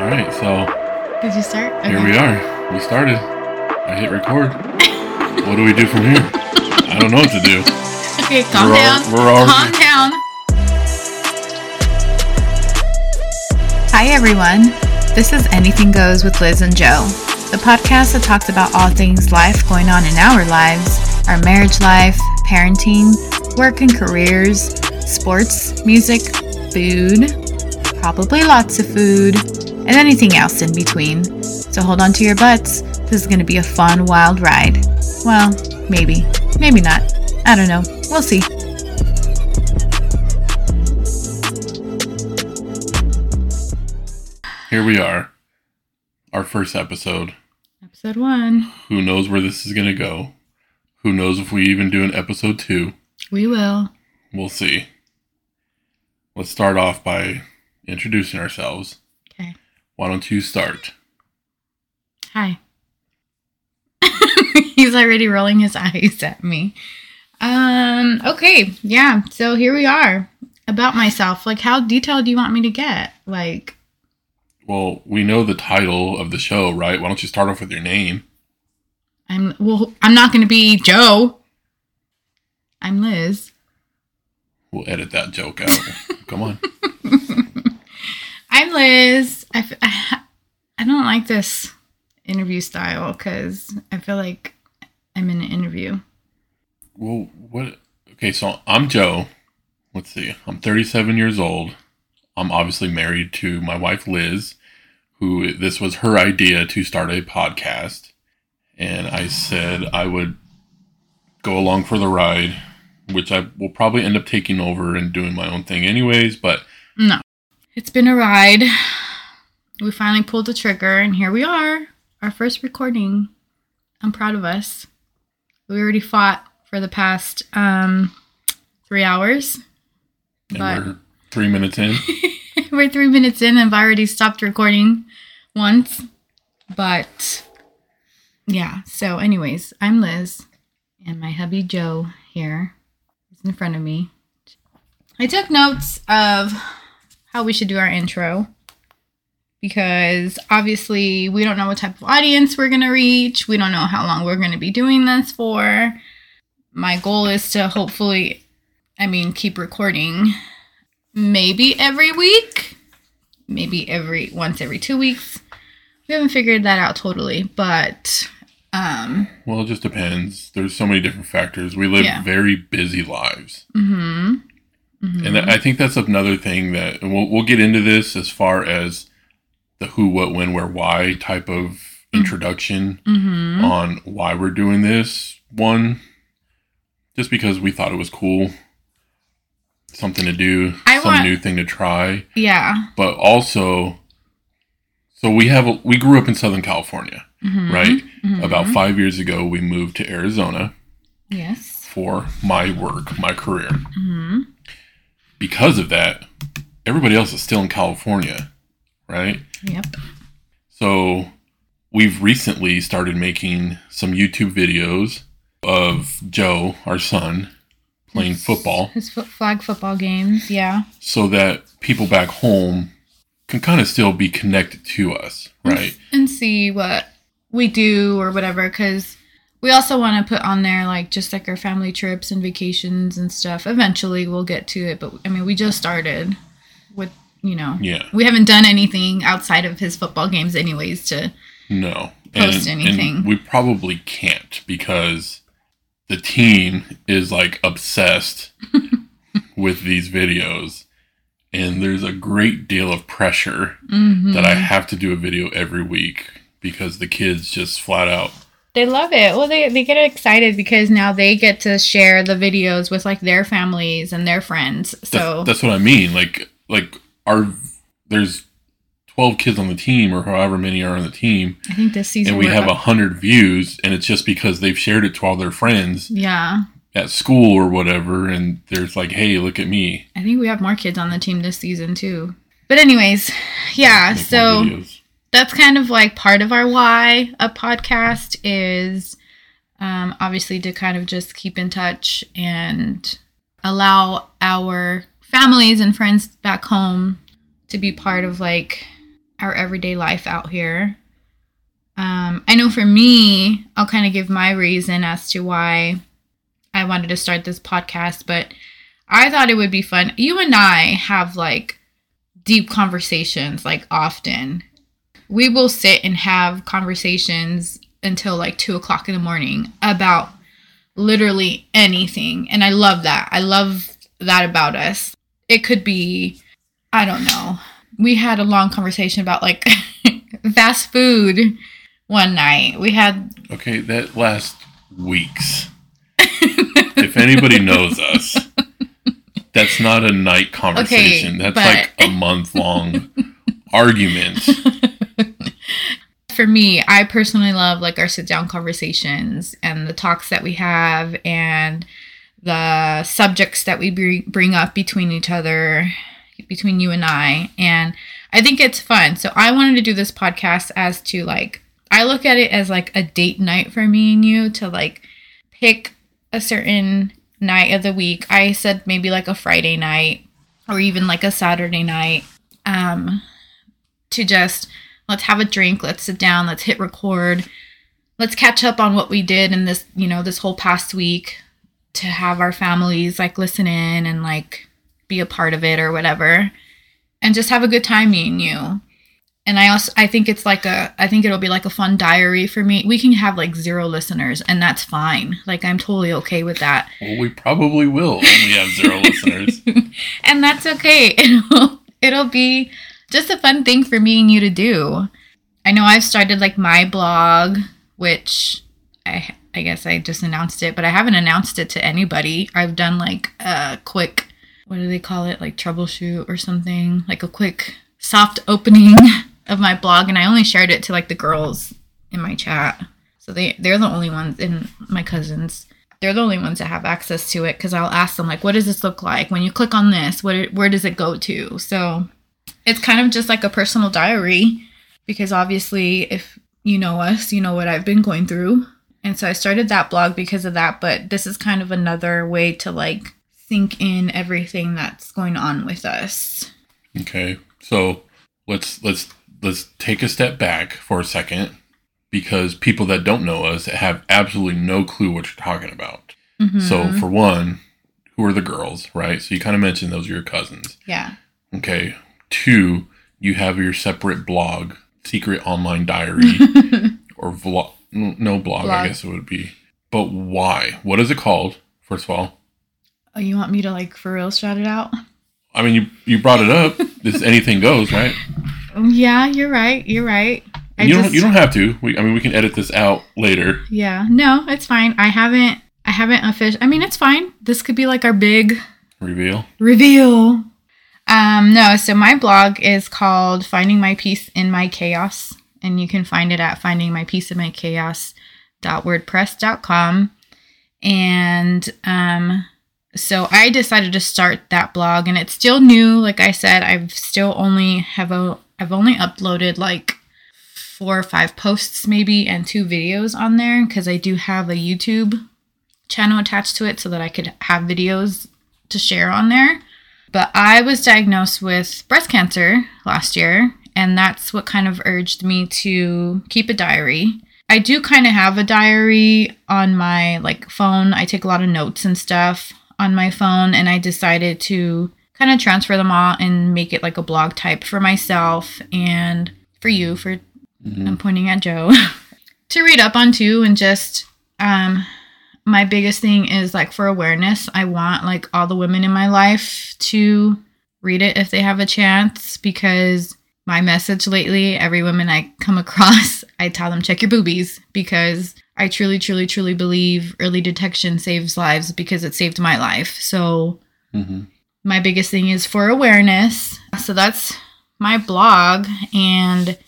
All right, so Did you start? here we are. We started. I hit record. what do we do from here? I don't know what to do. Okay, calm We're down. we're already- calm down. Hi, everyone. This is Anything Goes with Liz and Joe, the podcast that talks about all things life going on in our lives our marriage life, parenting, work and careers, sports, music, food, probably lots of food, and anything else in between. So hold on to your butts. This is going to be a fun, wild ride. Well, maybe. Maybe not. I don't know. We'll see. Here we are. Our first episode. Episode one. Who knows where this is going to go? Who knows if we even do an episode two? We will. We'll see. Let's start off by introducing ourselves. Why don't you start? Hi. He's already rolling his eyes at me. Um, okay, yeah. So here we are. About myself. Like how detailed do you want me to get? Like Well, we know the title of the show, right? Why don't you start off with your name? I'm well I'm not gonna be Joe. I'm Liz. We'll edit that joke out. Come on. I'm Liz. I, f- I, I don't like this interview style because I feel like I'm in an interview. Well, what? Okay, so I'm Joe. Let's see. I'm 37 years old. I'm obviously married to my wife Liz, who this was her idea to start a podcast. And I said I would go along for the ride, which I will probably end up taking over and doing my own thing anyways, but No. It's been a ride. We finally pulled the trigger, and here we are. Our first recording. I'm proud of us. We already fought for the past um, three hours. and But we're 3 minutes in. we're three minutes in, and I've already stopped recording once. But yeah, so, anyways, I'm Liz, and my hubby Joe here is in front of me. I took notes of how we should do our intro because obviously we don't know what type of audience we're going to reach. We don't know how long we're going to be doing this for. My goal is to hopefully, I mean, keep recording maybe every week, maybe every once every two weeks. We haven't figured that out totally, but um, Well, it just depends. There's so many different factors. We live Yeah. very busy lives. Hmm And I think that's another thing that and we'll we'll get into this as far as the who, what, when, where, why type of introduction hmm on why we're doing this. One, just because we thought it was cool, something to do, I some want- new thing to try, yeah, but also, so we have a, we grew up in Southern California, Mhm. right? Mhm. About five years ago, we moved to Arizona yes, for my work, my career. Because of that, everybody else is still in California, right? yep, So we've recently started making some YouTube videos of Joe, our son, playing football His foot flag football games, yeah, so that people back home can kind of still be connected to us, right? and see what we do or whatever. Because we also want to put on there like just like our family trips and vacations and stuff. Eventually, we'll get to it, but I mean, we just started with you know. Yeah. We haven't done anything outside of his football games, anyways. To No. Post anything. we probably can't because the team is like obsessed with these videos. And there's a great deal of pressure Mhm. that I have to do a video every week because the kids just flat out They love it. Well, they they get excited because now they get to share the videos with like their families and their friends. So that's what I mean. Like like our there's 12 kids on the team or however many are on the team I think this season and we have a hundred views and it's just because they've shared it to all their friends yeah. at school or whatever and there's like hey look at me I think we have more kids on the team this season too. But anyways, yeah. So videos. That's kind of like part of our why a podcast is um, obviously to kind of just keep in touch and allow our families and friends back home to be part of like our everyday life out here. Um, I know for me, I'll kind of give my reason as to why I wanted to start this podcast, but I thought it would be fun. You and I have like deep conversations like often. We will sit and have conversations until like two o'clock in the morning about literally anything. And I love that. I love that about us. It could be, I don't know. We had a long conversation about like fast food one night. We had. Okay, that lasts weeks. if anybody knows us, that's not a night conversation. Okay, that's but- like a month long argument. for me, I personally love like our sit down conversations and the talks that we have and the subjects that we br- bring up between each other, between you and I. And I think it's fun. So I wanted to do this podcast as to like, I look at it as like a date night for me and you to like pick a certain night of the week. I said maybe like a Friday night or even like a Saturday night. Um, to just let's have a drink, let's sit down, let's hit record, let's catch up on what we did in this, you know, this whole past week to have our families like listen in and like be a part of it or whatever and just have a good time me and you. And I also I think it's like a I think it'll be like a fun diary for me. We can have like zero listeners and that's fine. Like I'm totally okay with that. Well, we probably will only have zero listeners. and that's okay. It'll, it'll be just a fun thing for me and you to do. I know I've started like my blog, which I I guess I just announced it, but I haven't announced it to anybody. I've done like a quick what do they call it? Like troubleshoot or something, like a quick soft opening of my blog and I only shared it to like the girls in my chat. So they they're the only ones in my cousins they're the only ones that have access to it because I'll ask them like, what does this look like when you click on this? What where does it go to? So it's kind of just like a personal diary because obviously if you know us, you know what I've been going through. And so I started that blog because of that, but this is kind of another way to like sink in everything that's going on with us. Okay, so let's let's let's take a step back for a second because people that don't know us have absolutely no clue what you're talking about. Mhm. So for one, who are the girls, right? So you kind of mentioned those are your cousins. yeah. Okay. Two, you have your separate blog, secret online diary, or vlog. No blog, I guess it would be. But why? What is it called? First of all, oh, you want me to like for real shout it out? I mean, you you brought it up. this anything goes, right? Um, yeah, you're right. You're right. I you don't you don't have to. We, I mean, we can edit this out later. Yeah, no, it's fine. I haven't, I haven't official. I mean, it's fine. This could be like our big Reveal. reveal. Um, no, so my blog is called Finding My Peace in My Chaos, and you can find it at findingmypeacein.my chaos.wordpress.com. And um, so I decided to start that blog, and it's still new. Like I said, I've still only have a, I've only uploaded like four or five posts maybe and two videos on there because I do have a YouTube channel attached to it so that I could have videos to share on there. But I was diagnosed with breast cancer last year, and that's what kind of urged me to keep a diary. I do kind of have a diary on my like phone. I take a lot of notes and stuff on my phone, and I decided to kind of transfer them all and make it like a blog type for myself and for you for I'm pointing at Joe to read up on too and just um my biggest thing is like for awareness I want like all the women in my life to read it if they have a chance because my message lately every woman I come across I tell them check your boobies because I truly truly truly believe early detection saves lives because it saved my life so hmm my biggest thing is for awareness. So that's my blog. And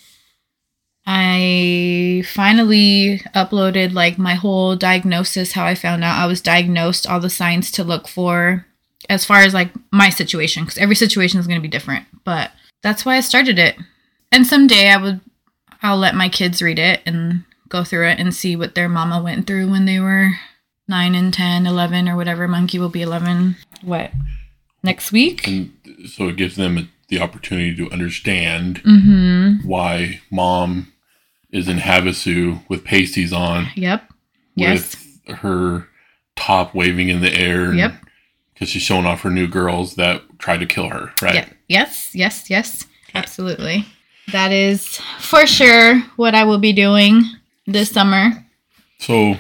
I finally uploaded like my whole diagnosis, how I found out I was diagnosed, all the signs to look for as far as like my situation, because every situation is going to be different. But that's why I started it. And someday I would, I'll let my kids read it and go through it and see what their mama went through when they were 9 and 10, 11, or whatever. Monkey will be 11. What? Next week? And so it gives them the opportunity to understand Mm-hmm. why mom is in Havasu with pasties on, Yep. Yes. with her top waving in the air. Yep. Because she's showing off her new girls that tried to kill her, right? Yeah. Yes. Yes. Yes. Absolutely. That is for sure what I will be doing this summer. So,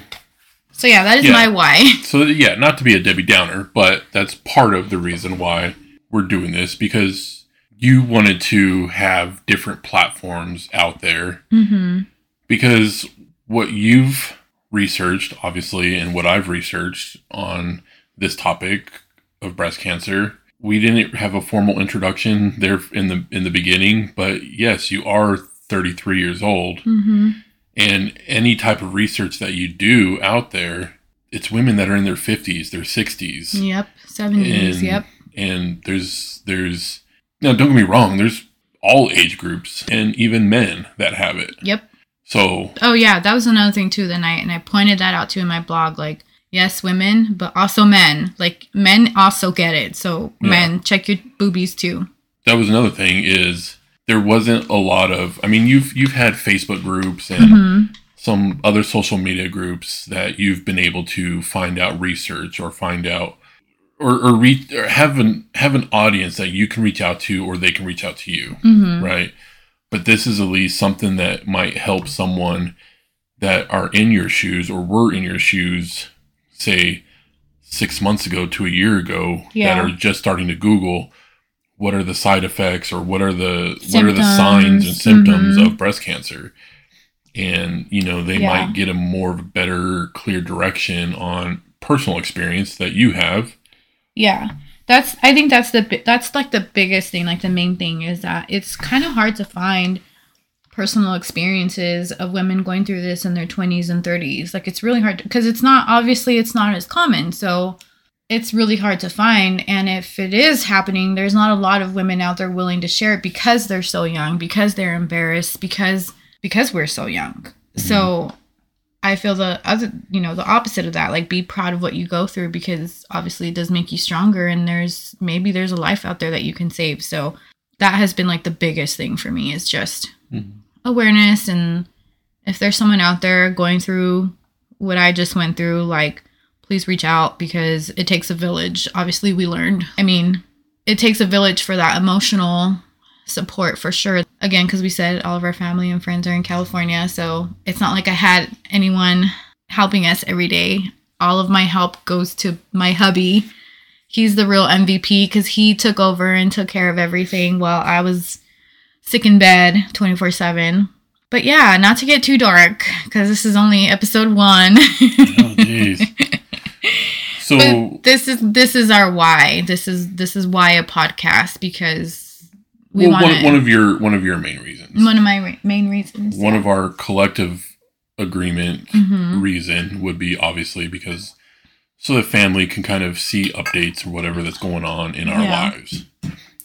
So yeah, that is Yeah. my why. so yeah, not to be a Debbie Downer, but that's part of the reason why we're doing this because you wanted to have different platforms out there Mm-hmm. because what you've researched obviously and what I've researched on this topic of breast cancer we didn't have a formal introduction there in the in the beginning but yes you are 33 years old Mm-hmm. and any type of research that you do out there it's women that are in their 50s their 60s Yep. Seventies. And- Yep. and there's there's now don't get me wrong there's all age groups and even men that have it Yep. so Oh yeah, that was another thing too the night, and I pointed that out too in my blog. Like, yes, women, but also men. Like, men also get it. So, Yeah. men, check your boobies too. that was another thing is there wasn't a lot of i mean you've you've had facebook groups and Mm-hmm. some other social media groups that you've been able to find out research or find out or, or, re- or have an have an audience that you can reach out to or they can reach out to you Mm-hmm. right but this is at least something that might help someone that are in your shoes or were in your shoes say six months ago to a year ago Yeah. that are just starting to google what are the side effects or what are the what are the signs and Symptoms. symptoms Mhm. of breast cancer and you know they Yeah. might get a more of better clear direction on personal experience that you have Yeah. That's I think that's the that's like the biggest thing, like the main thing is that it's kind of hard to find personal experiences of women going through this in their 20s and 30s. Like it's really hard because it's not obviously it's not as common. So it's really hard to find and if it is happening, there's not a lot of women out there willing to share it because they're so young, because they're embarrassed, because because we're so young. So I feel the other, you know, the opposite of that. Like, be proud of what you go through because obviously it does make you stronger, and there's maybe there's a life out there that you can save. So that has been like the biggest thing for me is just Mhm. awareness. And if there's someone out there going through what I just went through, like, please reach out because it takes a village. Obviously, we learned. I mean, it takes a village for that emotional support for sure. Again, because we said all of our family and friends are in California. So it's not like I had anyone helping us every day. All of my help goes to my hubby. He's the real MVP because he took over and took care of everything while I was sick in bed 24 7. But yeah, not to get too dark because this is only episode one. oh jeez so but this is this is our why. This is this is why a podcast because we well, want one, one of your one of your main reasons. One of my re- main reasons. one of our collective agreement hmm reason would be obviously because so the family can kind of see updates or whatever that's going on in our Yeah. lives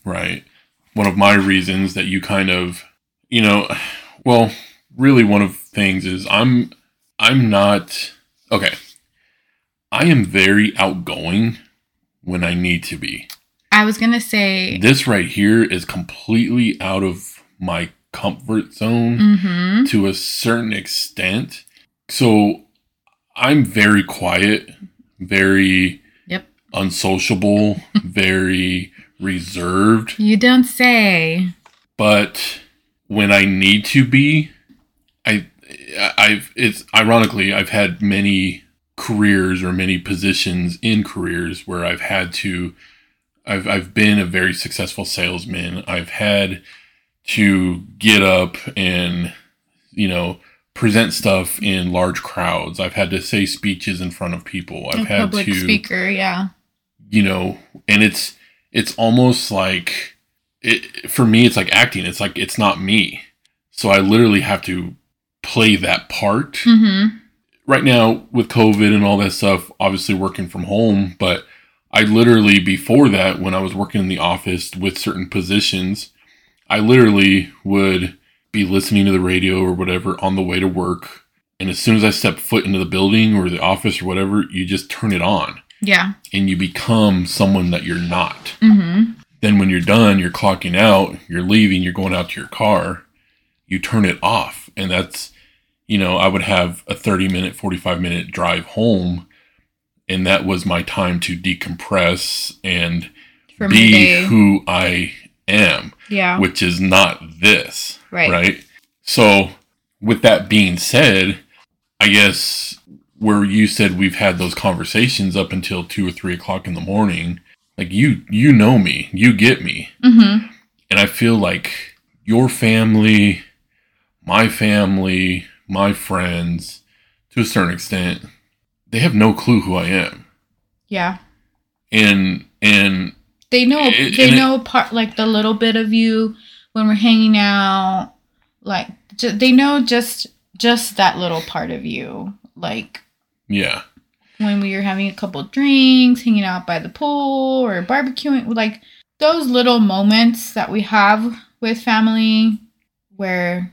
right? One of my reasons that you kind of you know well really one of things is i'm i'm not okay. I am very outgoing when i need to be I was gonna say. this right here is completely out of my comfort zone hmm to a certain extent. So I'm very quiet, very Yep. unsociable, very reserved. You don't say. But when I need to be, I I've it's ironically I've had many careers or many positions in careers where I've had to I've I've been a very successful salesman. I've had to get up and you know present stuff in large crowds. I've had to say speeches in front of people. I've A had public to speaker. Yeah. you know and it's it's almost like it for me it's like acting it's like it's not me so i literally have to play that part hmm right now with covid and all that stuff obviously working from home but i literally before that when i was working in the office with certain positions i literally would be listening to the radio or whatever on the way to work and as soon as i step foot into the building or the office or whatever you just turn it on Yeah. and you become someone that you're not. hmm then when you're done, you're clocking out, you're leaving, you're going out to your car, you turn it off. And that's, you know, I would have a 30 minute, 45 minute drive home. And that was my time to decompress and be who I am, Yeah. which is not this. Right. Right. So, with that being said, I guess where you said we've had those conversations up until two or three o'clock in the morning, like you, you know me, you get me, mm-hmm. and I feel like your family, my family, my friends, to a certain extent, they have no clue who I am, Yeah. and and They know It- they and it- know part like the little bit of you when we're hanging out. Like ju- they know just just that little part of you. Like yeah, when we were having a couple drinks, hanging out by the pool or barbecuing, like those little moments that we have with family where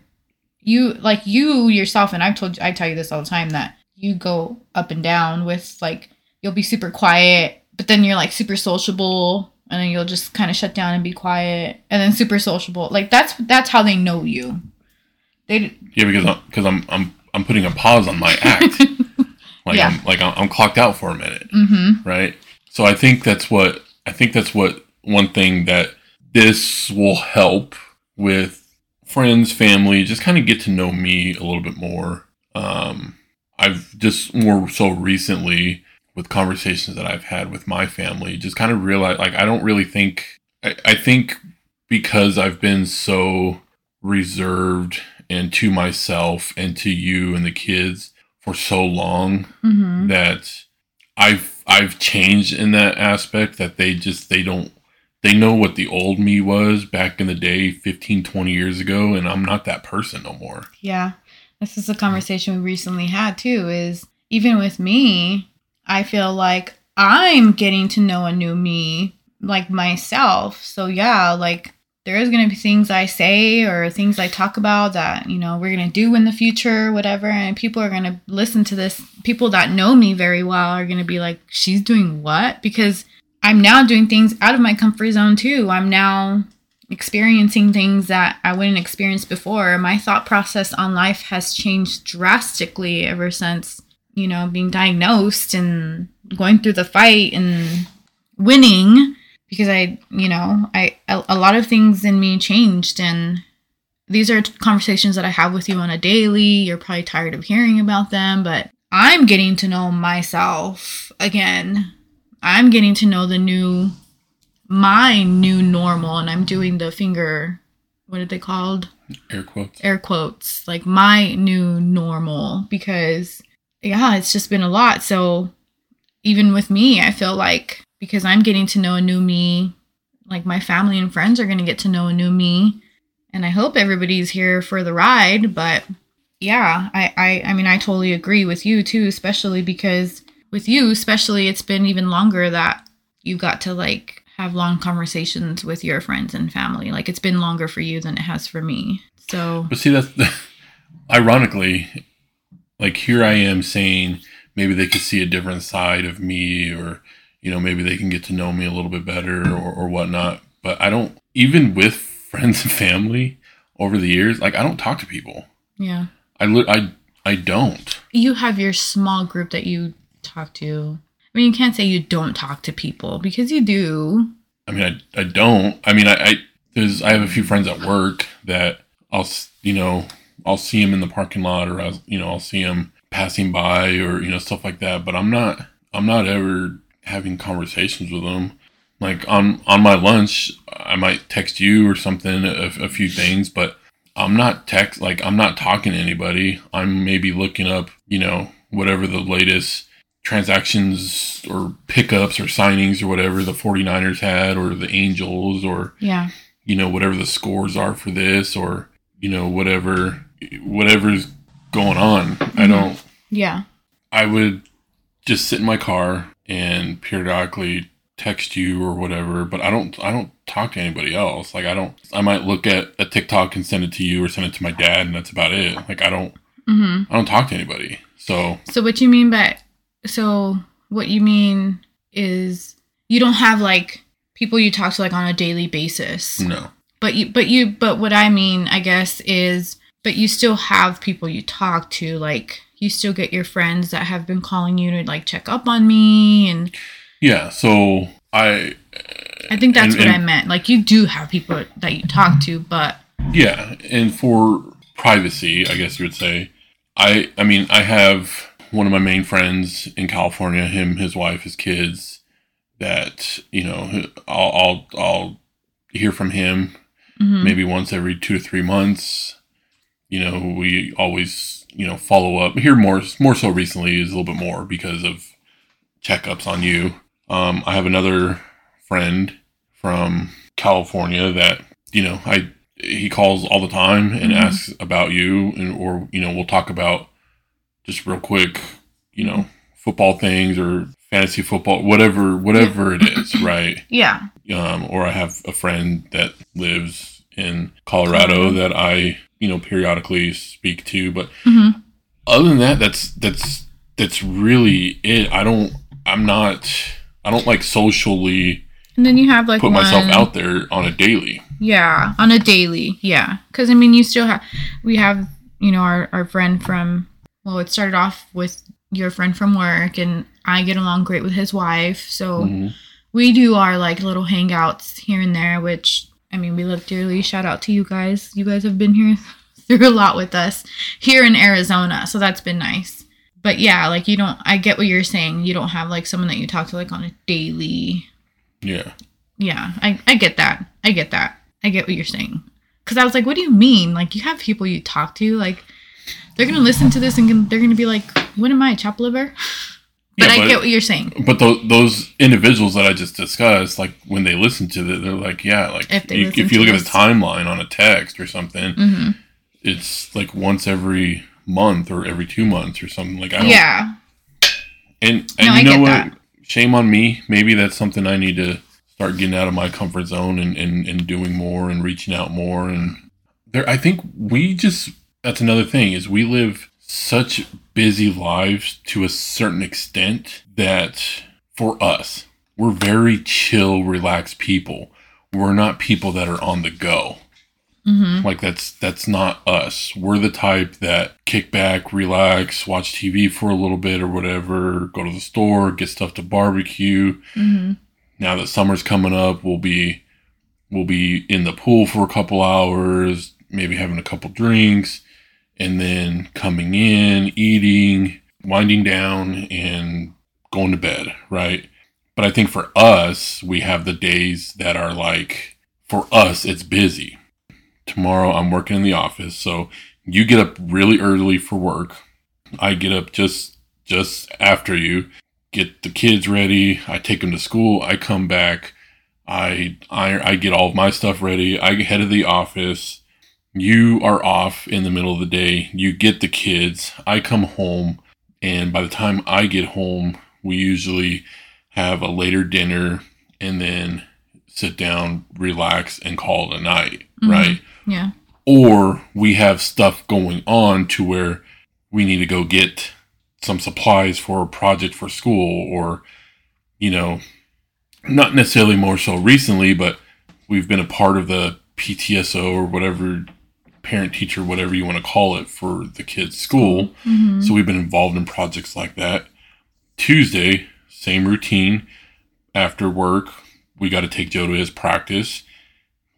you like you yourself and I've told I tell you this all the time that you go up and down with like you'll be super quiet, but then you're like super sociable and then you'll just kind of shut down and be quiet and then super sociable. Like that's that's how they know you. They yeah, because I'm because I'm I'm I'm putting a pause on my act, like Yeah. I'm like I'm, I'm clocked out for a minute. mhm. right? So I think that's what I think that's what one thing that this will help with friends, family, just kind of get to know me a little bit more. Um, I've just more so recently with conversations that I've had with my family, just kind of realized like I don't really think I, I think because I've been so reserved and to myself and to you and the kids for so long Mhm. that I've I've changed in that aspect that they just they don't they know what the old me was back in the day 15 20 years ago and I'm not that person no more. Yeah. This is a mm-hmm. conversation we recently had too is even with me, I feel like I'm getting to know a new me, like myself. So yeah, like there is going to be things I say or things I talk about that, you know, we're going to do in the future, whatever, and people are going to listen to this. People that know me very well are going to be like, "She's doing what?" because I'm now doing things out of my comfort zone too. I'm now experiencing things that I wouldn't experience before. My thought process on life has changed drastically ever since, you know, being diagnosed and going through the fight and winning because I, you know, I a, a lot of things in me changed and these are conversations that I have with you on a daily. You're probably tired of hearing about them, but I'm getting to know myself again. I'm getting to know the new my new normal and I'm doing the finger what are they called? Air quotes. Air quotes. Like my new normal because yeah, it's just been a lot. So even with me, I feel like because I'm getting to know a new me, like my family and friends are going to get to know a new me. And I hope everybody's here for the ride, but yeah, I, I I mean I totally agree with you too, especially because with you, especially it's been even longer that you got to like have long conversations with your friends and family. Like it's been longer for you than it has for me. So But see that's ironically like here I am saying maybe they could see a different side of me or you know maybe they can get to know me a little bit better or, or whatnot. But I don't even with friends and family over the years, like I don't talk to people. yeah. I I I don't. You have your small group that you talk to. I mean you can't say you don't talk to people because you do. I mean, I, I don't. I mean, I, I there's I have a few friends at work that I'll you know I'll see them in the parking lot or I'll you know I'll see them passing by or you know stuff like that. But I'm not I'm not ever having conversations with them. Like on on my lunch, I might text you or something a, a few things, but I'm not text like I'm not talking to anybody. I'm maybe looking up you know whatever the latest transactions or pickups or signings or whatever the 49ers had or the Angels or Yeah. you know whatever the scores are for this or you know whatever whatever's going on. I Mhm. don't Yeah. I would just sit in my car and periodically text you or whatever, but I don't I don't talk to anybody else. Like I don't I might look at a TikTok and send it to you or send it to my dad and that's about it. Like I don't mm-hmm. I don't talk to anybody. So So what you mean by so what you mean is you don't have like people you talk to like on a daily basis. No. But you but you but what I mean, I guess, is but you still have people you talk to, like you still get your friends that have been calling you to like check up on me and Yeah. So I I think that's And- what I meant. Like you do have people that you talk to, but Yeah, and for privacy, I guess you would say, I I mean, I have one of my main friends in California, him, his wife, his kids, that you know, I'll I'll, I'll hear from him mhm. maybe once every two to three months. You know, we always you know follow up. Here more more so recently is a little bit more because of checkups on you. Um, I have another friend from California that you know I he calls all the time and Mhm. asks about you and or you know we'll talk about just real quick you know football things or fantasy football whatever whatever it is right? Yeah. um, or I have a friend that lives in Colorado that I you know periodically speak to but hmm other than that that's that's that's really it. I don't I'm not I don't like socially And then you have like put myself out there on a daily. Yeah, on a daily. Yeah, because I mean, you still have we have you know our our friend from well, it started off with your friend from work, and I get along great with his wife, so Mhm. we do our like little hangouts here and there. Which I mean, we love dearly. Shout out to you guys. You guys have been here through a lot with us here in Arizona, so that's been nice. But yeah, like you don't. I get what you're saying. You don't have like someone that you talk to like on a daily yeah yeah, I, I get that. I get that. I get what you're saying. Because I was like, what do you mean? Like, you have people you talk to, like, they're going to listen to this and can- they're going to be like, what am I, chop liver? But Yeah, I get what you're saying. But those those individuals that I just discussed, like when they listen to it, they're like, yeah, like If they you, if you look at the timeline on a text or something, hmm it's like once every month or every two months or something. Like I don't, Yeah. and and No, you know what? that. Shame on me. Maybe that's something I need to start getting out of my comfort zone and and, and doing more and reaching out more. And there, I think we just that's another thing is we live such busy lives to a certain extent that for us we're very chill, relaxed people. We're not people that are on the go. hmm Like that's that's not us. We're the type that kick back, relax, watch TV for a little bit or whatever, go to the store, get stuff to barbecue. hmm Now that summer's coming up, we'll be we'll be in the pool for a couple hours, maybe having a couple drinks, and then coming in, eating, winding down and going to bed, right? But I think for us, we have the days that are like for us it's busy tomorrow I'm working in the office. So you get up really early for work. I get up just just after you. Get the kids ready. I take them to school. I come back. I I I get all of my stuff ready. I head to the office. You are off in the middle of the day. You get the kids. I come home, and by the time I get home, we usually have a later dinner and then sit down, relax, and call it a night. Mhm. Right Yeah. or we have stuff going on to where we need to go get some supplies for a project for school or you know not necessarily more so recently but we've been a part of the PTSO or whatever parent teacher whatever you want to call it for the kids school hmm so we've been involved in projects like that. Tuesday, same routine. After work, we got to take Joe to his practice.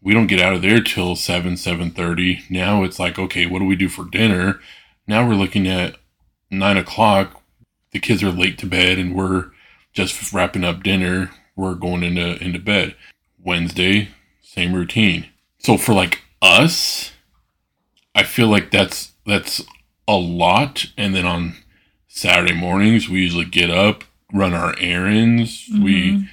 We don't get out of there till seven, seven thirty. Now it's like, okay, what do we do for dinner? Now we're looking at nine o'clock. The kids are late to bed, and we're just wrapping up dinner. We're going into into bed. Wednesday, same routine. So for like us, I feel like that's that's a lot. And then on Saturday mornings, we usually get up, run our errands. We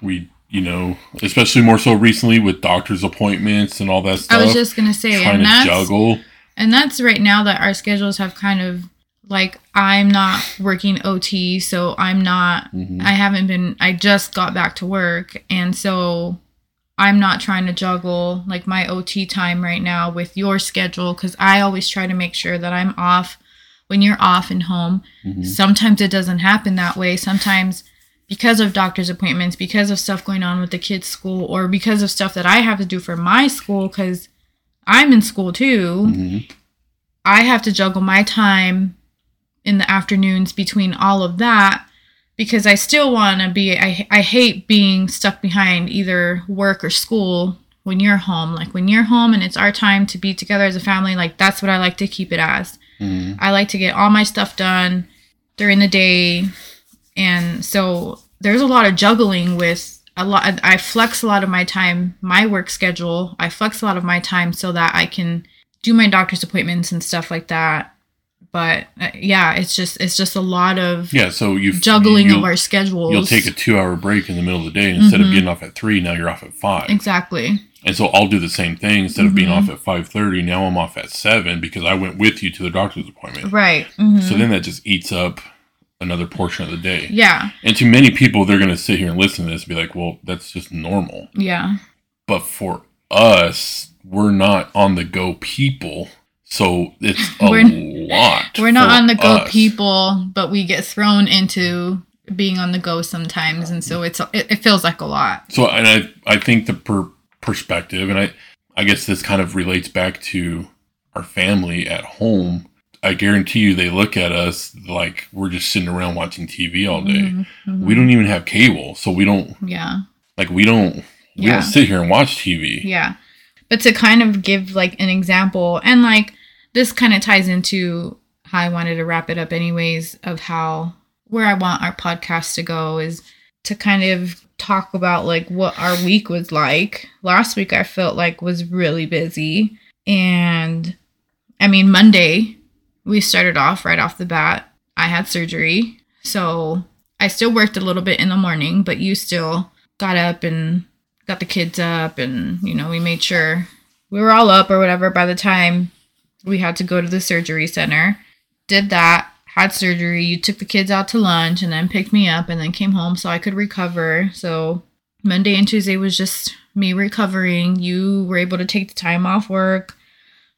we you know, especially more so recently with doctor's appointments and all that stuff. I was just gonna say, trying and to that's juggle. and that's right now that our schedules have kind of like I'm not working OT, so I'm not Mhm. I haven't been I just got back to work and so I'm not trying to juggle like my OT time right now with your schedule cuz I always try to make sure that I'm off when you're off and home. Mhm. Sometimes it doesn't happen that way. Sometimes because of doctor's appointments, because of stuff going on with the kids' school, or because of stuff that I have to do for my school, because I'm in school too, Mhm. I have to juggle my time in the afternoons between all of that because I still want to be I I hate being stuck behind either work or school when you're home. Like when you're home and it's our time to be together as a family, like that's what I like to keep it as. Mhm. I like to get all my stuff done during the day. And so there's a lot of juggling with a lot I flex a lot of my time, my work schedule. I flex a lot of my time so that I can do my doctor's appointments and stuff like that. But uh, yeah, it's just it's just a lot of Yeah, so you juggling of our schedules. You'll take a two-hour break in the middle of the day, and instead of Mhm. getting off at three, now you're off at five. exactly. And so I'll do the same thing. Instead of being Mhm. off at five thirty, now I'm off at seven because I went with you to the doctor's appointment. Right. mhm. So then that just eats up another portion of the day. yeah, And to many people, they're going to sit here and listen to this and be like, "Well, that's just normal." yeah, But for us, we're not on the go people, so it's a We're- lot. we're not on the go us. people, but we get thrown into being on the go sometimes, and so it's it, it feels like a lot. So, and I, I think the per- perspective, and I, I guess this kind of relates back to our family at home. I guarantee you, they look at us like we're just sitting around watching TV all day. Mhm, mhm. We don't even have cable, so we don't Yeah. like we don't we Yeah. don't sit here and watch TV. Yeah. But to kind of give like an example, and like this kind of ties into how I wanted to wrap it up, anyways, of how where I want our podcast to go is to kind of talk about like what our week was like. Last week I felt like was really busy. And I mean, Monday we started off right off the bat. I had surgery. So I still worked a little bit in the morning, but you still got up and got the kids up and you know we made sure we were all up or whatever by the time we had to go to the surgery center did that had surgery. You took the kids out to lunch and then picked me up and then came home so i could recover. So monday and tuesday was just me recovering. You were able to take the time off work.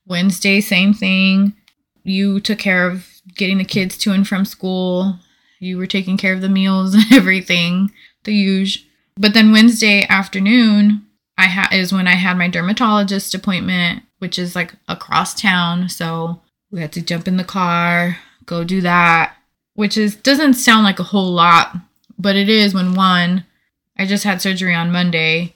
Wednesday same thing. You took care of getting the kids to and from school. You were taking care of the meals and everything the usual but then Wednesday afternoon, I had is when I had my dermatologist appointment, which is like across town. So we had to jump in the car, go do that, which is doesn't sound like a whole lot, but it is when one, I just had surgery on Monday,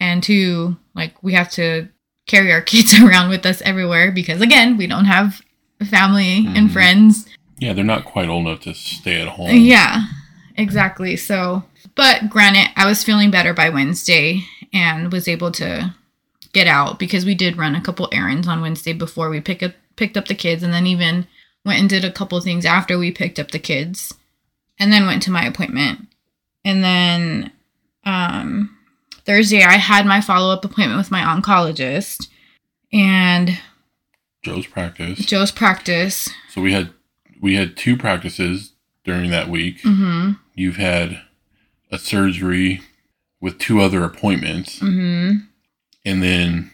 and two, like we have to carry our kids around with us everywhere because again, we don't have family and Mhm. friends Yeah, they're not quite old enough to stay at home. yeah, exactly. So, but granted, I was feeling better by Wednesday and was able to get out because we did run a couple errands on Wednesday before we pick up picked up the kids, and then even went and did a couple things after we picked up the kids, and then went to my appointment, and then um, Thursday I had my follow up appointment with my oncologist, and Joe's practice. Joe's practice. So we had we had two practices during that week. Mm-hmm. You've had a surgery with two other appointments, Mm-hmm. And then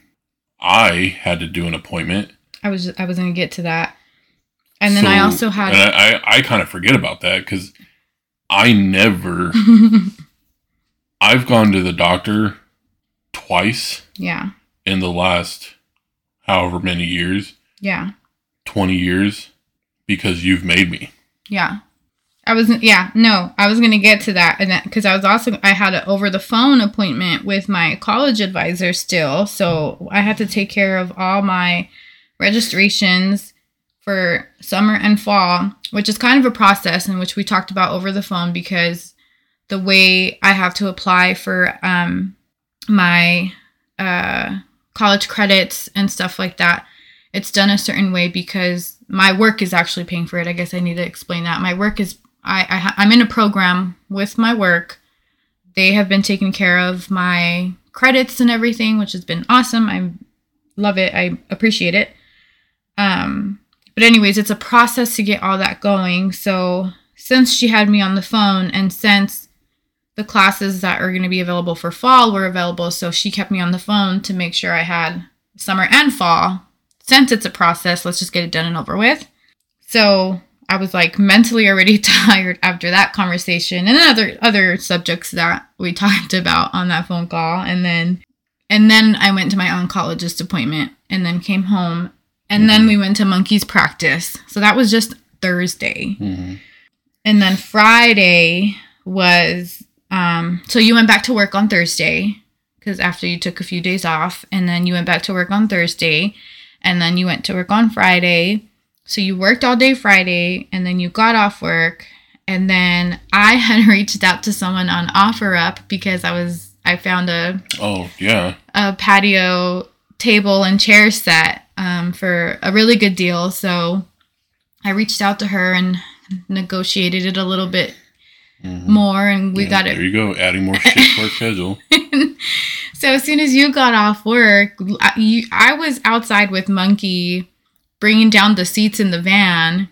I had to do an appointment. I was I was gonna get to that, and then I also had I, I, I kind of forget about that because I never. I've gone to the doctor twice yeah, in the last however many years, yeah, twenty years, because you've made me. yeah. I was yeah no I was gonna get to that and that because I was also I had an over the phone appointment with my college advisor still, so I had to take care of all my registrations for summer and fall, which is kind of a process in which we talked about over the phone because the way I have to apply for um, my uh, college credits and stuff like that, it's done a certain way because my work is actually paying for it. I guess I need to explain that. My work is I, I I'm in a program with my work. They have been taking care of my credits and everything, which has been awesome. I love it. I appreciate it. Um, but anyways, it's a process to get all that going. So since she had me on the phone and since the classes that are going to be available for fall were available, so she kept me on the phone to make sure I had summer and fall. Since it's a process, let's just get it done and over with. So I was like mentally already tired after that conversation and other other subjects that we talked about on that phone call and then and then I went to my oncologist appointment and then came home and then we went to monkey's practice. So that was just Thursday. hmm And then Friday was um so you went back to work on Thursday cuz after you took a few days off and then you went back to work on Thursday and then you went to work on Friday. So you worked all day Friday and then you got off work and then I had reached out to someone on OfferUp because I was I found a Oh yeah. a patio table and chair set um, for a really good deal. So I reached out to her and negotiated it a little bit Mhm. more, and we Yeah, got it. There you go, adding more shit to our schedule. so as soon as you got off work, I, you, I was outside with Monkey, bringing down the seats in the van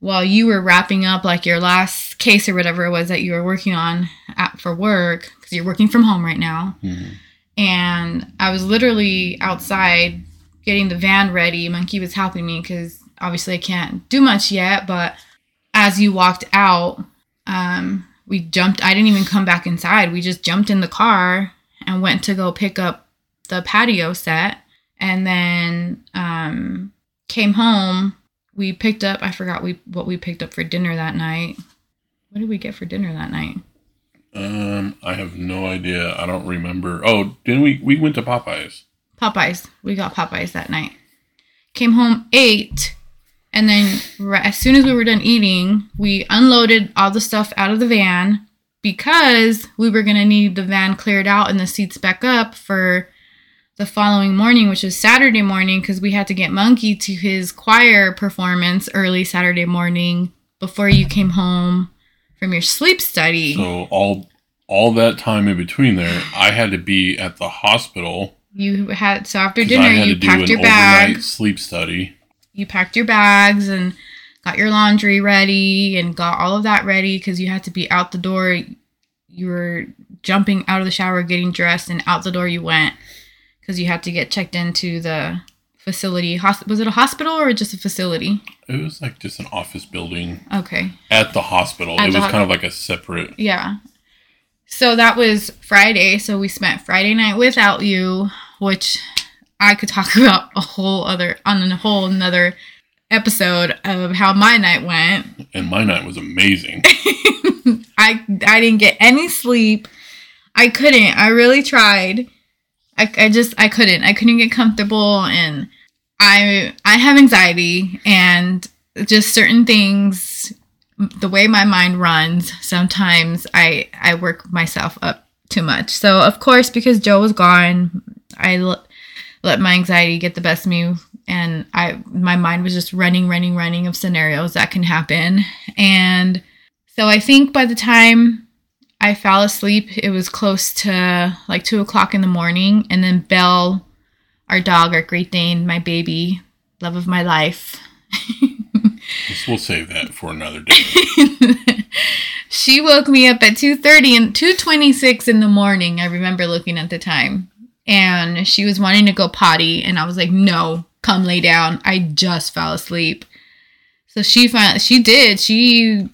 while you were wrapping up like your last case or whatever it was that you were working on at, for work because you're working from home right now. Mhm. and I was literally outside getting the van ready. Monkey was helping me because obviously I can't do much yet. But as you walked out, um, we jumped. I didn't even come back inside. We just jumped in the car and went to go pick up the patio set, and then um, came home. We picked up. I forgot we what we picked up for dinner that night. What did we get for dinner that night? Um, I have no idea. I don't remember. Oh, didn't we? We went to Popeyes. Popeyes. We got Popeyes that night. Came home, ate, and then right, as soon as we were done eating, we unloaded all the stuff out of the van because we were gonna need the van cleared out and the seats back up for the following morning, which is Saturday morning, because we had to get Monkey to his choir performance early Saturday morning before you came home from your sleep study. So all all that time in between there, I had to be at the hospital. you had so after dinner you packed your overnight bag. sleep study. you packed your bags and got your laundry ready and got all of that ready because you had to be out the door. You were jumping out of the shower, getting dressed, and out the door you went because you had to get checked into the facility. Was it a hospital or just a facility? It was like just an office building Okay. at the hospital. At it the was hos- kind of like a separate. Yeah. So that was Friday. So we spent Friday night without you, which I could talk about a whole other on a whole another episode of how my night went. And my night was amazing. I I didn't get any sleep. I couldn't. I really tried. I, I just I couldn't. I couldn't get comfortable and I I have anxiety and just certain things the way my mind runs sometimes I I work myself up too much. So of course because Joe was gone, I l- let my anxiety get the best of me and I my mind was just running running running of scenarios that can happen and so I think by the time I fell asleep, it was close to like two o'clock in the morning. And then Belle, our dog, our Great Dane, my baby, love of my life, we'll save that for another day. she woke me up at 2.30 and 2.26 in the morning. I remember looking at the time. And she was wanting to go potty. And I was like, no, come lay down. I just fell asleep. So she finally, she did. She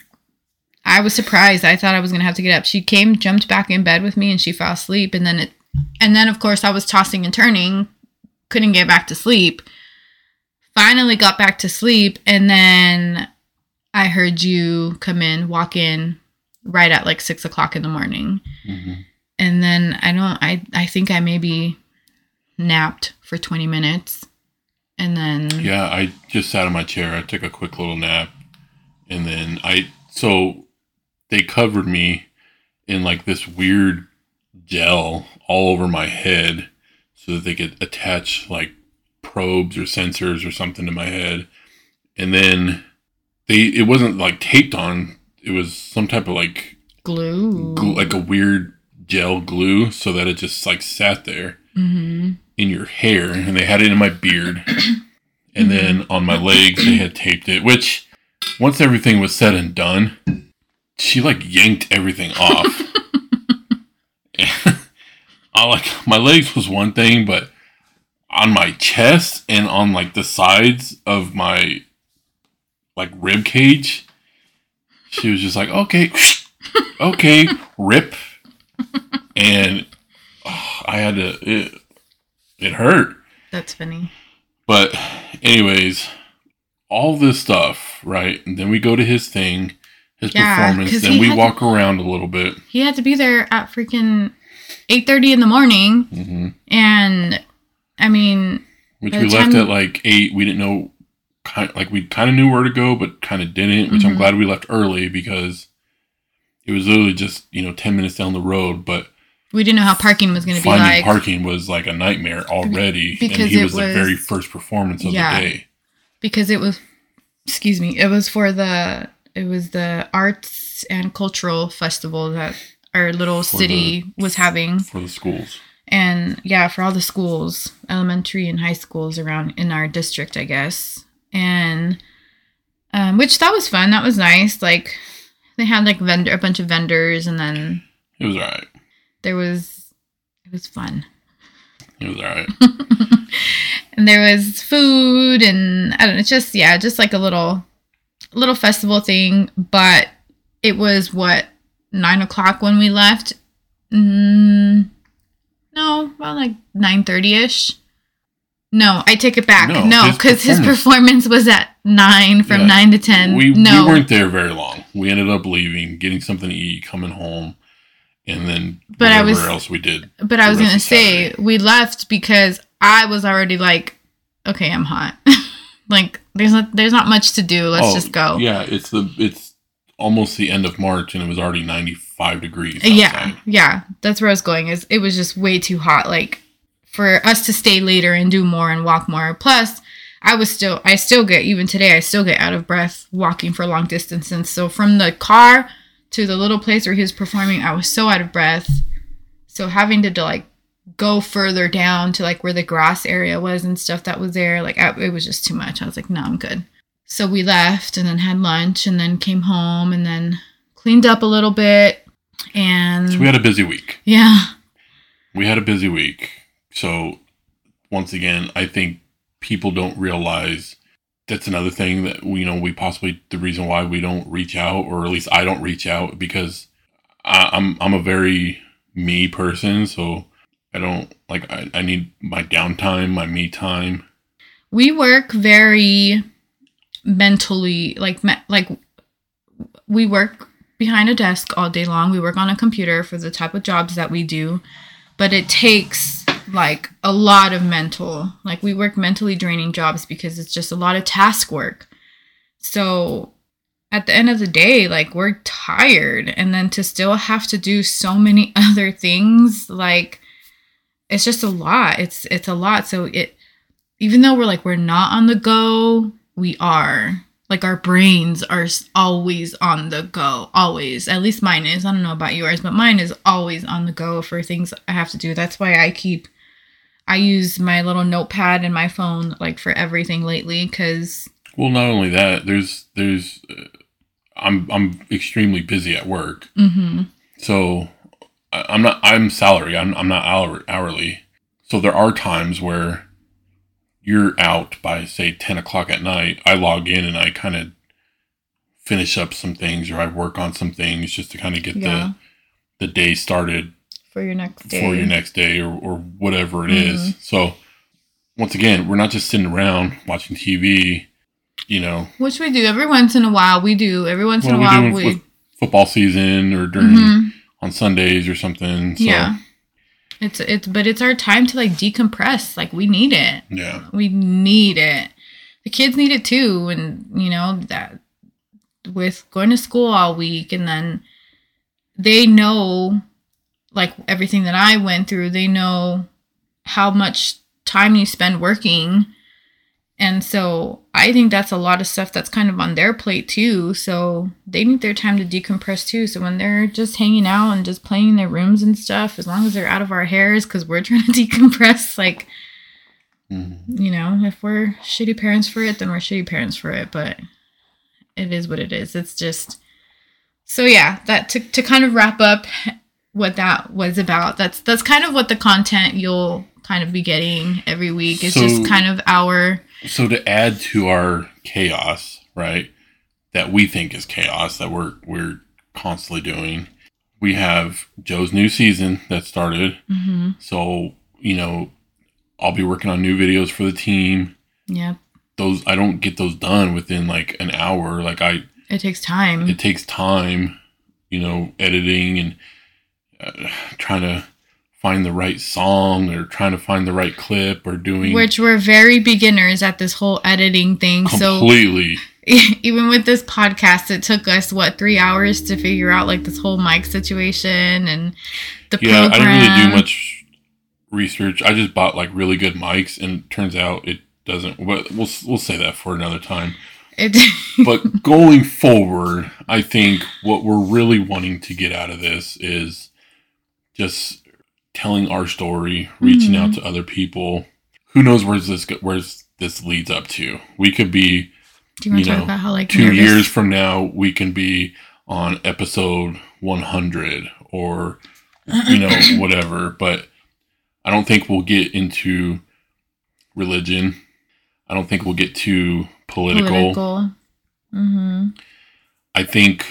I was surprised. I thought I was gonna have to get up. She came, jumped back in bed with me, and she fell asleep. And then it, and then of course I was tossing and turning, couldn't get back to sleep. Finally got back to sleep, and then I heard you come in, walk in, right at like six o'clock in the morning. Mhm. And then I don't. I I think I maybe napped for twenty minutes, and then Yeah, I just sat in my chair. I took a quick little nap, and then I so they covered me in like this weird gel all over my head so that they could attach like probes or sensors or something to my head, and then they it wasn't like taped on. It was some type of like glue. glue, like a weird gel glue, so that it just like sat there hmm in your hair. And they had it in my beard. And then on my legs they had taped it which once everything was said and done she like yanked everything off I like my legs was one thing but on my chest and on like the sides of my like rib cage she was just like, okay, okay, rip. And oh, I had to, it, it hurt. That's funny. But, anyways, all this stuff, right? And then we go to his thing, his Yeah, performance. he we had to- walk around a little bit. He had to be there at freaking eight thirty in the morning, hmm and I mean, Which we left at like eight. We didn't know, kind like we kind of knew where to go, but kind of didn't. Which I'm Mhm. glad we left early because it was literally just you know ten minutes down the road. But we didn't know how parking was going to be finding like. parking was like a nightmare already. Because and he it was, the very first performance of Yeah. the day. because it was excuse me it was for the it was the arts and cultural festival that our little For city was having for the schools. and yeah for all the schools elementary and high schools around in our district i guess and um, which that was fun that was nice like they had like vendor a bunch of vendors and then It was alright. there was it was fun It was alright. and there was food and I don't know, it's just yeah, just like a little little festival thing. But it was what nine o'clock when we left. Mm, no, about like nine thirty ish. No, I take it back. No, No, his because his, performance- was at nine from Yeah. nine to ten. we no, we weren't there very long. We ended up leaving, getting something to eat, coming home, and then But I was- else we did. but I was gonna say Saturday. we left because I was already like, okay, I'm hot. like there's not there's not much to do. Let's Oh, just go. Yeah, it's the it's almost the end of March and it was already 95 degrees Yeah, outside. yeah, that's where I was going. Is it was just way too hot, like for us to stay later and do more and walk more. Plus, I was still, I still get even today, I still get out of breath walking for long distances. So from the car to the little place where he was performing, I was so out of breath. So having to, like go further down to like where the grass area was and stuff that was there, like I, it was just too much. I was like, no, I'm good. So we left and then had lunch and then came home and then cleaned up a little bit and So we had a busy week. yeah. We had a busy week. So once again, I think people don't realize that's another thing that we you know we possibly the reason why we don't reach out or at least I don't reach out because I, I'm I'm a very me person, so I don't like I, I need my downtime, my me time. We work very mentally like me- like we work behind a desk all day long. We work on a computer for the type of jobs that we do, but it takes like a lot of mental. Like we work mentally draining jobs because it's just a lot of task work. So at the end of the day, like we're tired and then to still have to do so many other things like it's just a lot. It's it's a lot. So it even though we're like we're not on the go, we are. Like our brains are always on the go, always. At least mine is. I don't know about yours, but mine is always on the go for things I have to do. That's why I keep I use my little notepad and my phone like for everything lately cuz Well, not only that, there's there's uh, I'm I'm extremely busy at work. mhm So I'm not I'm salary. I'm I'm not hour, hourly. So there are times where you're out by say ten o'clock at night. I log in and I kind of finish up some things or I work on some things just to kind of get Yeah. the the day started for your next day. for your next day or, or whatever it is. Mhm. So once again, we're not just sitting around watching TV. You know, Which we do every once in a while. We do every once in a while we football season or during Mhm. On Sundays or something. So, Yeah. It's it's but it's our time to like decompress. Like we need it. yeah. We need it. The kids need it too and you know that with going to school all week and then they know like everything that I went through. They know how much time you spend working. And so I think that's a lot of stuff that's kind of on their plate too. So they need their time to decompress too. So when they're just hanging out and just playing in their rooms and stuff, as long as they're out of our hairs because we're trying to decompress, like, Mhm. you know, if we're shitty parents for it, then we're shitty parents for it. But it is what it is. It's just so yeah. That to to kind of wrap up what that was about. That's that's kind of what the content you'll kind of be getting every week. It's So- just kind of our So to add to our chaos, right? that we think is chaos that we're we're constantly doing. We have Joe's new season that started. Mm-hmm. So, you know, I'll be working on new videos for the team. Yep. Those I don't get those done within like an hour. Like I It takes time. it takes time, you know, editing and uh, trying to find the right song or trying to find the right clip or doing which we're very beginners at this whole editing thing. So completely. even with this podcast, it took us what three hours to figure out like this whole mic situation and the yeah, program. I didn't really do much research. I just bought like really good mics, and turns out it doesn't. But we'll we'll say that for another time. It, But going forward, I think what we're really wanting to get out of this is just telling our story, reaching Mhm. out to other people. Who knows where's this where's this leads up to? We could be do you want you to talk know, about how like two nervous- years from now. We can be on episode 100 or you know whatever. But I don't think we'll get into religion. I don't think we'll get too political. political? Mm-hmm. I think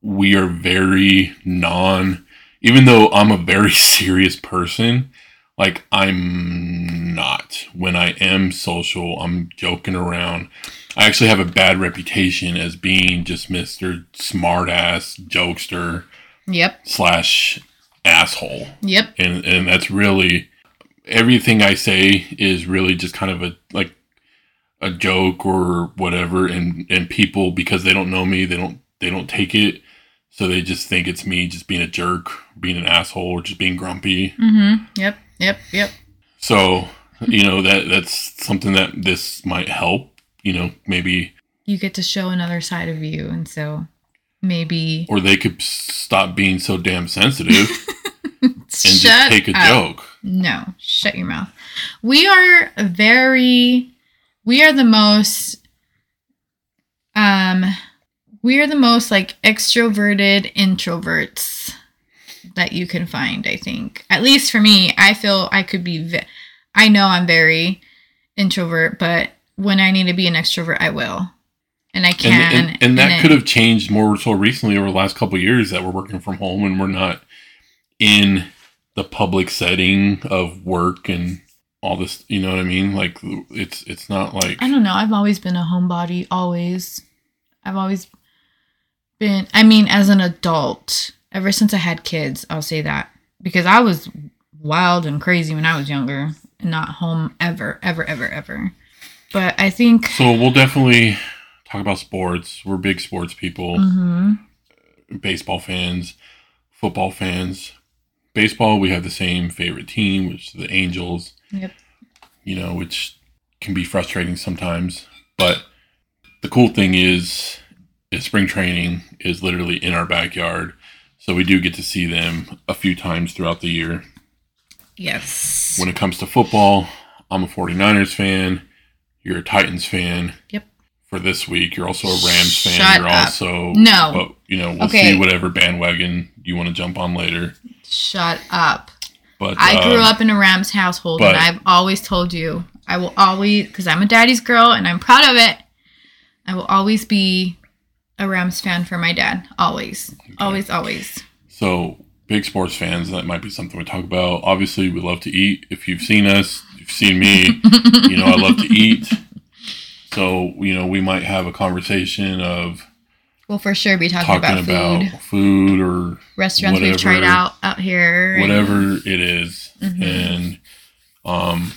we are very non even though I'm a very serious person, like I'm not. When I am social, I'm joking around. I actually have a bad reputation as being just Mr. Smartass jokester Yep. slash asshole. Yep. And and that's really everything I say is really just kind of a like a joke or whatever and and people because they don't know me they don't they don't take it so they just think it's me just being a jerk being an asshole or just being grumpy Mm-hmm. Yep. Yep. Yep. so you know that that's something that this might help you know maybe You get to show another side of you, and so maybe or they could stop being so damn sensitive and just take a up. joke No, shut your mouth. We are very we are the most um we are the most like extroverted introverts that you can find, I think. At least for me, I feel I could be ve- I know I'm very introvert, but when I need to be an extrovert, I will. And I can. and, and that it- could have changed more so recently over the last couple of years that we're working from home and we're not in the public setting of work and all this you know what i mean like it's it's not like I don't know. I've always been a homebody. Always. I've always been. I mean, as an adult, ever since I had kids, I'll say that because I was wild and crazy when I was younger and not home ever, ever, ever, ever. But I think. so we'll definitely talk about sports we're big sports people Mhm. baseball fans football fans baseball we have the same favorite team which is the angels Yep. you know, which can be frustrating sometimes. But the cool thing is spring training is literally in our backyard. So we do get to see them a few times throughout the year. Yes. When it comes to football, I'm a 49ers fan. You're a Titans fan. Yep. For this week, you're also a Rams fan. Shut you're up. also No. But, you know, we'll Okay. see whatever bandwagon you want to jump on later. Shut up. But I grew um, up in a Rams household, but- and I've always told you I will always, because I'm a daddy's girl and I'm proud of it. I will always be a Rams fan for my dad. Always, always, always. So, big sports fans, that might be something we talk about. Obviously, we love to eat. If you've seen us, you've seen me, you know I love to eat. So, you know, we might have a conversation of We'll for sure be talking, talking about, about, food, food. or restaurants we've tried out out here. and- whatever it is. Mhm. And, um,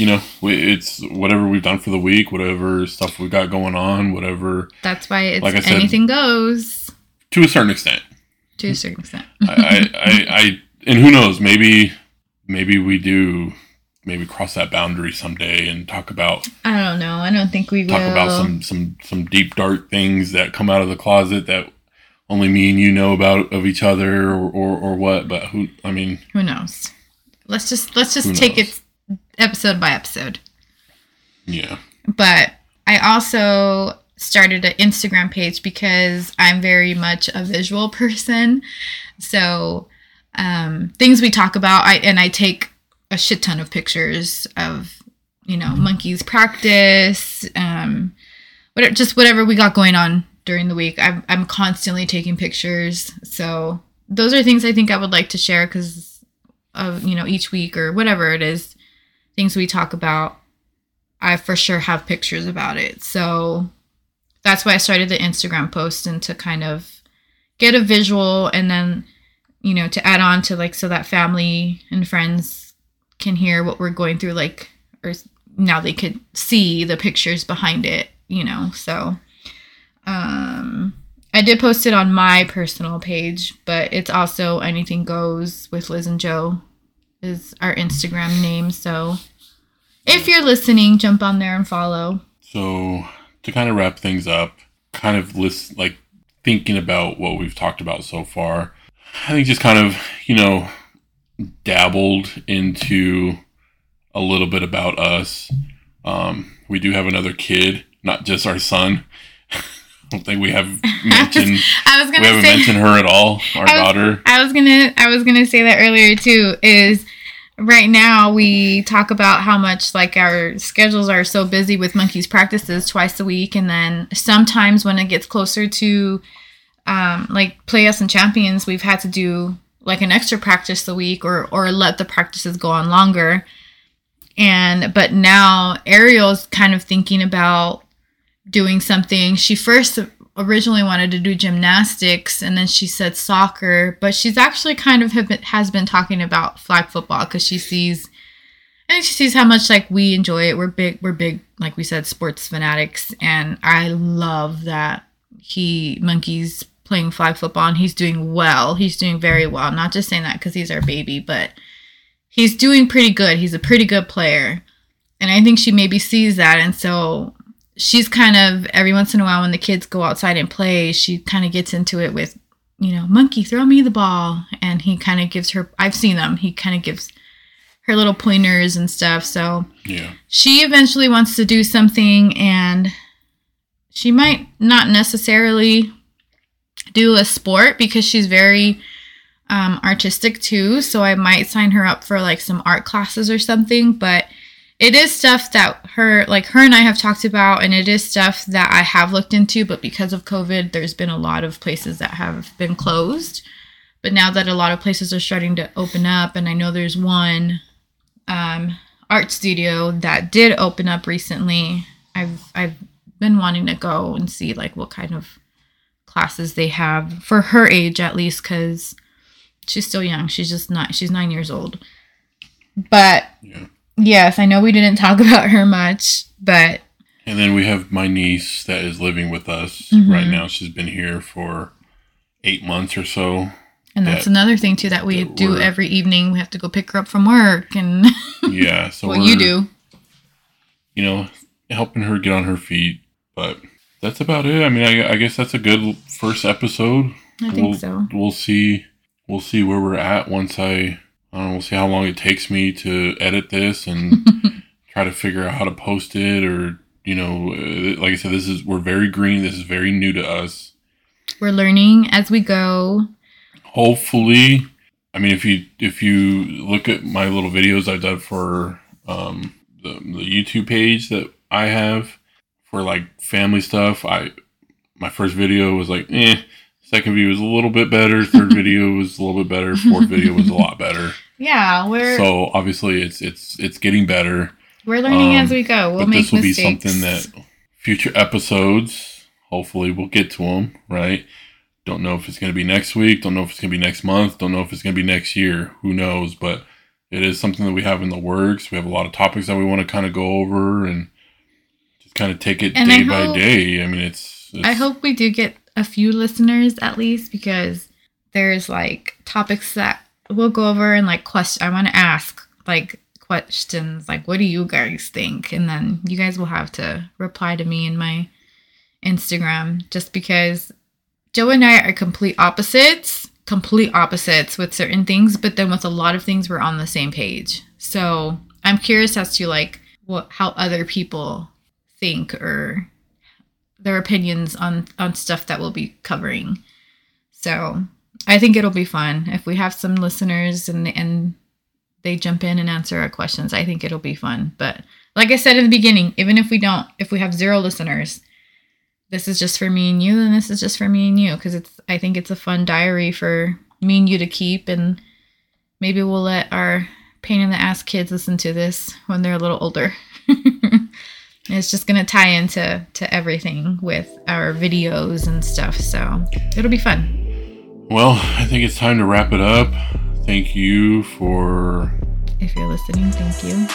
you know, we, it's whatever we've done for the week, whatever stuff we got going on, whatever, That's why it's Like I said- anything goes to a certain extent. to a certain extent. I, I, I, I, and who knows, maybe, maybe we do, maybe cross that boundary someday and talk about I don't know. I don't think we will. talk about some some some deep dark things that come out of the closet that only me and you know about of each other or or, or what but who i mean Who knows? Let's just let's just take knows? it episode by episode. yeah but I also started an Instagram page because I'm very much a visual person. So um, things we talk about, I and I take a shit ton of pictures of you know monkeys practice, um, what just whatever we got going on during the week. I'm I'm constantly taking pictures, so those are things I think I would like to share because of you know each week or whatever it is, things we talk about. I for sure have pictures about it, so that's why I started the Instagram post and to kind of get a visual and then you know to add on to like so that family and friends can hear what we're going through like or now they could see the pictures behind it you know so um i did post it on my personal page but it's also anything goes with liz and joe is our instagram name so if you're listening jump on there and follow So to kind of wrap things up, kind of list like thinking about what we've talked about so far. I think just kind of you know dabbled into a little bit about us. Um, we do have another kid, not just our son. I don't think we have mentioned i was we gonna haven't say mentioned her at all. Our I was- daughter. I was gonna I was gonna say that earlier too. Is right now we talk about how much like our schedules are so busy with monkeys practices twice a week, and then sometimes when it gets closer to um, like play us and champions, we've had to do like an extra practice a week or or let the practices go on longer. And but now Ariel's kind of thinking about doing something. She first originally wanted to do gymnastics and then she said soccer, but she's actually kind of been, has been talking about flag football because she sees and she sees how much like we enjoy it. We're big we're big like we said sports fanatics and I love that he monkeys playing flag football and he's doing well. He's doing very well. Not just saying that because he's our baby, but he's doing pretty good. He's a pretty good player. And I think she maybe sees that. And so she's kind of every once in a while when the kids go outside and play, she kind of gets into it with, you know, monkey, throw me the ball. And he kind of gives her, I've seen them, he kind of gives her little pointers and stuff. So Yeah. she eventually wants to do something and she might not necessarily do a sport because she's very um, artistic too so i might sign her up for like some art classes or something but it is stuff that her like her and i have talked about and it is stuff that i have looked into but because of covid there's been a lot of places that have been closed but now that a lot of places are starting to open up and i know there's one um, art studio that did open up recently. I've I've been wanting to go and see like what kind of classes they have for her age at least because she's still young. She's just not. She's nine years old. But Yeah. Yes, I know we didn't talk about her much, but And then we have my niece that is living with us Mhm. right now. She's been here for eight months or so. and that's That- another thing too that we that do every evening. We have to go pick her up from work and Yeah. So what you do. you know, helping her get on her feet. But that's about it. I mean, I, I guess that's a good first episode. I think we'll, so. We'll see. We'll see where we're at once I. I. We'll see how long it takes me to edit this and try to figure out how to post it, or you know, uh, like I said, this is we're very green. This is very new to us. We're learning as we go. hopefully i mean if you if you look at my little videos i've done for um the, the youtube page that i have for like family stuff i my first video was like eh second video was a little bit better. Third video was a little bit better. Fourth video was a lot better. Yeah, we're so obviously it's it's it's getting better. We're learning um, as we go. We'll but make this will mistakes. be something that future episodes hopefully we'll get to them right? Don't know if it's going to be next week. Don't know if it's going to be next month. Don't know if it's going to be next year. Who knows? But it is something that we have in the works. We have a lot of topics that we want to kind of go over and just kind of take it And day I by day. I mean it's, it's I hope we do get a few listeners at least because there's like topics that we'll go over and like question. I want to ask like questions like, what do you guys think? And then you guys will have to reply to me in my Instagram just because Joe and I are complete opposites, complete opposites with certain things, but then with a lot of things we're on the same page. So I'm curious as to like what how other people think or their opinions on on stuff that we'll be covering. So I think it'll be fun if we have some listeners and and they jump in and answer our questions. I think it'll be fun. But like I said in the beginning, even if we don't, if we have zero listeners, this is just for me and you, and this is just for me and you because it's I think it's a fun diary for me and you to keep and maybe we'll let our pain in the ass kids listen to this when they're a little older. it's just gonna tie into to everything with our videos and stuff, so it'll be fun. Well, I think it's time to wrap it up. Thank you for If you're listening, thank you.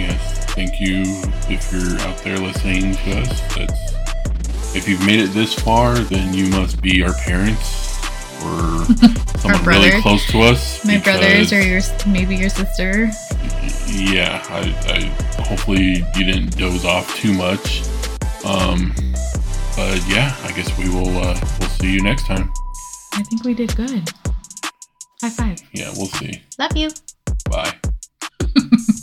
yes, thank you if you're out there listening to us. That's if you've made it this far, then you must be our parents or someone really close to us. My brothers or your maybe your sister. Yeah I, I hopefully you didn't doze off too much um but yeah i guess we will uh we'll see you next time I think we did good. High five. yeah we'll see Love you. bye